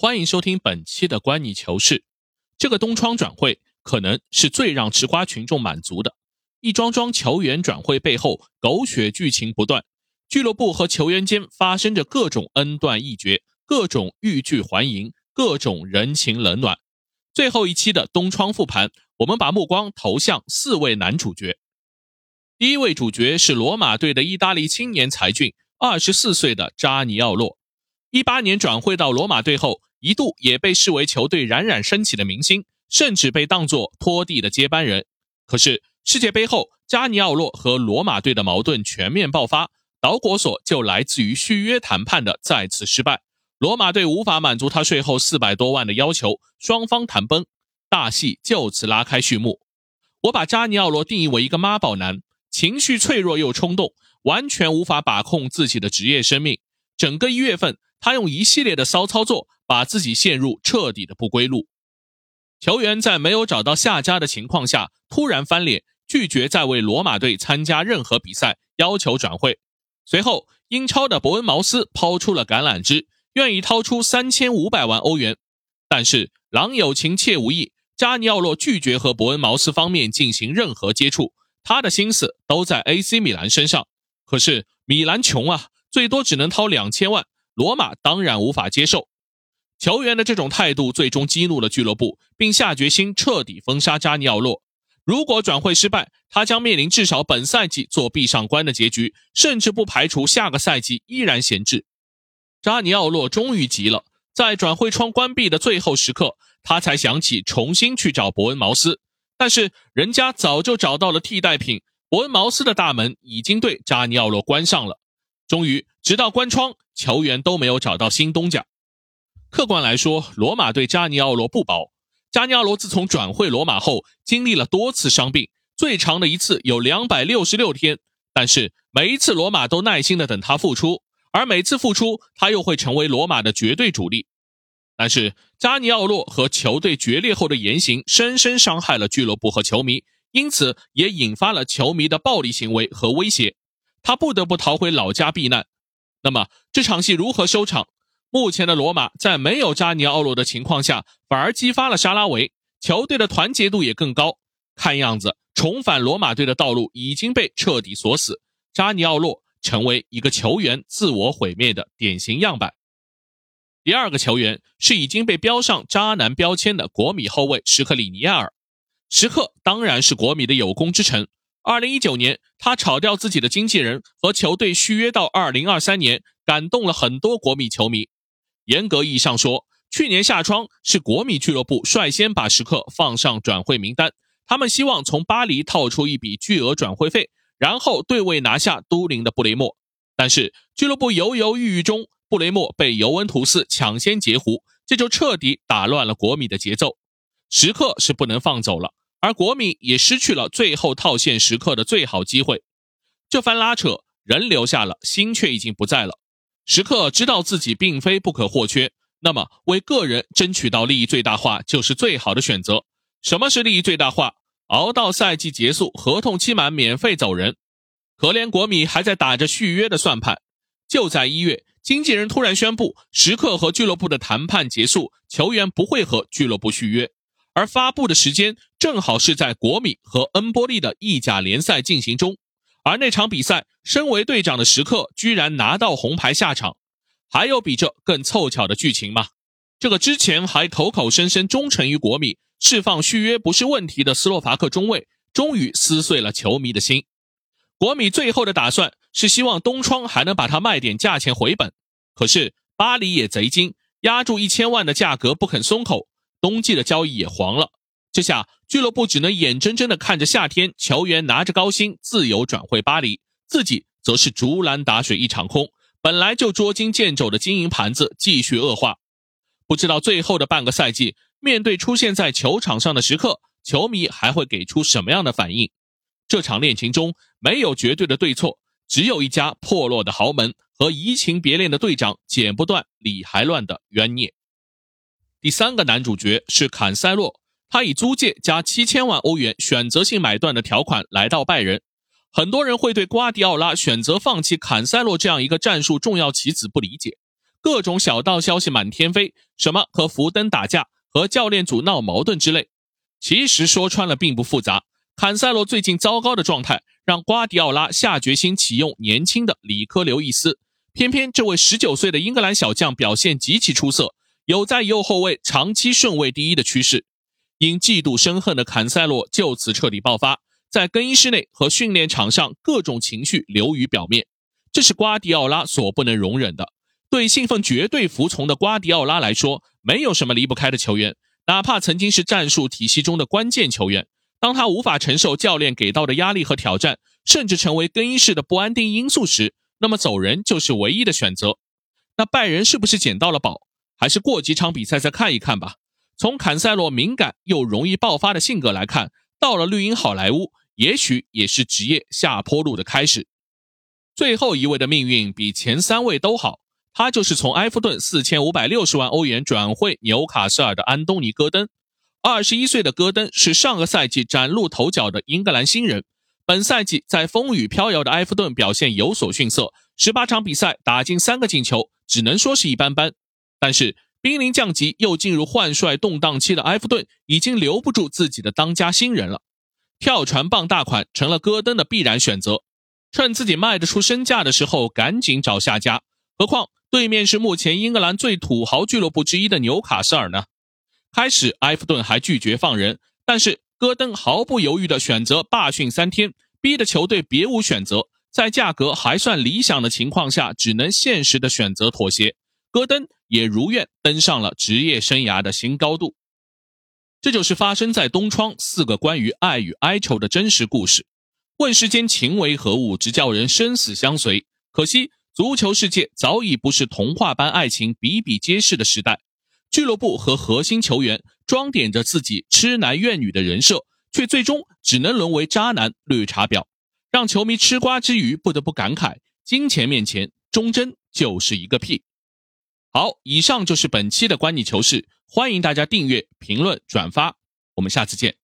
欢迎收听本期的关你球事。这个东窗转会可能是最让吃瓜群众满足的，一桩桩球员转会背后狗血剧情不断，俱乐部和球员间发生着各种恩断义绝，各种欲拒还迎，各种人情冷暖。最后一期的东窗复盘，我们把目光投向四位男主角。第一位主角是罗马队的意大利青年才俊，二十四岁的扎尼奥洛，一八年转会到罗马队后。一度也被视为球队冉冉升起的明星，甚至被当作托蒂的接班人。可是世界杯后，加尼奥洛和罗马队的矛盾全面爆发，导火索就来自于续约谈判的再次失败。罗马队无法满足他税后四百多万的要求，双方谈崩，大戏就此拉开序幕。我把扎尼奥洛定义为一个妈宝男，情绪脆弱又冲动，完全无法把控自己的职业生命。整个一月份，他用一系列的骚操作。把自己陷入彻底的不归路。球员在没有找到下家的情况下，突然翻脸，拒绝再为罗马队参加任何比赛，要求转会。随后，英超的伯恩茅斯抛出了橄榄枝，愿意掏出三千五百万欧元。但是，郎有情妾无意，扎尼奥洛拒绝和伯恩茅斯方面进行任何接触，他的心思都在 AC 米兰身上。可是，米兰穷啊，最多只能掏两千万，罗马当然无法接受。球员的这种态度最终激怒了俱乐部，并下决心彻底封杀扎尼奥洛。如果转会失败，他将面临至少本赛季做闭上关的结局，甚至不排除下个赛季依然闲置。扎尼奥洛终于急了，在转会窗关闭的最后时刻，他才想起重新去找伯恩茅斯，但是人家早就找到了替代品，伯恩茅斯的大门已经对扎尼奥洛关上了。终于，直到关窗，球员都没有找到新东家。客观来说，罗马对加尼奥罗不薄。加尼奥罗自从转会罗马后，经历了多次伤病，最长的一次有两百六十六天。但是每一次罗马都耐心的等他复出，而每次复出，他又会成为罗马的绝对主力。但是加尼奥洛和球队决裂后的言行，深深伤害了俱乐部和球迷，因此也引发了球迷的暴力行为和威胁。他不得不逃回老家避难。那么这场戏如何收场？目前的罗马在没有扎尼奥罗的情况下，反而激发了沙拉维，球队的团结度也更高。看样子，重返罗马队的道路已经被彻底锁死。扎尼奥洛成为一个球员自我毁灭的典型样板。第二个球员是已经被标上渣男标签的国米后卫什克里尼亚尔。什克当然是国米的有功之臣。二零一九年，他炒掉自己的经纪人和球队续约到二零二三年，感动了很多国米球迷。严格意义上说，去年夏窗是国米俱乐部率先把时刻放上转会名单。他们希望从巴黎套出一笔巨额转会费，然后对位拿下都灵的布雷默。但是俱乐部犹犹豫豫中，布雷默被尤文图斯抢先截胡，这就彻底打乱了国米的节奏。时刻是不能放走了，而国米也失去了最后套现时刻的最好机会。这番拉扯，人留下了，心却已经不在了。时刻知道自己并非不可或缺，那么为个人争取到利益最大化就是最好的选择。什么是利益最大化？熬到赛季结束，合同期满，免费走人。可怜国米还在打着续约的算盘。就在一月，经纪人突然宣布，时刻和俱乐部的谈判结束，球员不会和俱乐部续约。而发布的时间正好是在国米和恩波利的意甲联赛进行中。而那场比赛，身为队长的时刻居然拿到红牌下场，还有比这更凑巧的剧情吗？这个之前还口口声声忠诚于国米、释放续约不是问题的斯洛伐克中卫，终于撕碎了球迷的心。国米最后的打算是希望东窗还能把他卖点价钱回本，可是巴黎也贼精，压住一千万的价格不肯松口，冬季的交易也黄了。这下俱乐部只能眼睁睁地看着夏天球员拿着高薪自由转会巴黎，自己则是竹篮打水一场空。本来就捉襟见肘的经营盘子继续恶化。不知道最后的半个赛季，面对出现在球场上的时刻，球迷还会给出什么样的反应？这场恋情中没有绝对的对错，只有一家破落的豪门和移情别恋的队长剪不断理还乱的冤孽。第三个男主角是坎塞洛。他以租借加七千万欧元选择性买断的条款来到拜仁，很多人会对瓜迪奥拉选择放弃坎塞洛这样一个战术重要棋子不理解。各种小道消息满天飞，什么和福登打架、和教练组闹矛盾之类。其实说穿了并不复杂。坎塞洛最近糟糕的状态，让瓜迪奥拉下决心启用年轻的里科刘易斯。偏偏这位十九岁的英格兰小将表现极其出色，有在右后卫长期顺位第一的趋势。因嫉妒生恨的坎塞洛就此彻底爆发，在更衣室内和训练场上各种情绪流于表面，这是瓜迪奥拉所不能容忍的。对信奉绝对服从的瓜迪奥拉来说，没有什么离不开的球员，哪怕曾经是战术体系中的关键球员。当他无法承受教练给到的压力和挑战，甚至成为更衣室的不安定因素时，那么走人就是唯一的选择。那拜仁是不是捡到了宝？还是过几场比赛再看一看吧。从坎塞洛敏感又容易爆发的性格来看，到了绿茵好莱坞，也许也是职业下坡路的开始。最后一位的命运比前三位都好，他就是从埃弗顿四千五百六十万欧元转会纽卡斯尔的安东尼·戈登。二十一岁的戈登是上个赛季崭露头角的英格兰新人，本赛季在风雨飘摇的埃弗顿表现有所逊色，十八场比赛打进三个进球，只能说是一般般。但是濒临降级又进入换帅动荡期的埃弗顿已经留不住自己的当家新人了，跳船傍大款成了戈登的必然选择。趁自己卖得出身价的时候，赶紧找下家。何况对面是目前英格兰最土豪俱乐部之一的纽卡斯尔呢。开始，埃弗顿还拒绝放人，但是戈登毫不犹豫地选择罢训三天，逼得球队别无选择。在价格还算理想的情况下，只能现实的选择妥协。戈登也如愿登上了职业生涯的新高度。这就是发生在东窗四个关于爱与哀愁的真实故事。问世间情为何物，直叫人生死相随。可惜，足球世界早已不是童话般爱情比比皆是的时代。俱乐部和核心球员装点着自己痴男怨女的人设，却最终只能沦为渣男绿茶婊，让球迷吃瓜之余不得不感慨：金钱面前，忠贞就是一个屁。好，以上就是本期的观你球事，欢迎大家订阅、评论、转发，我们下次见。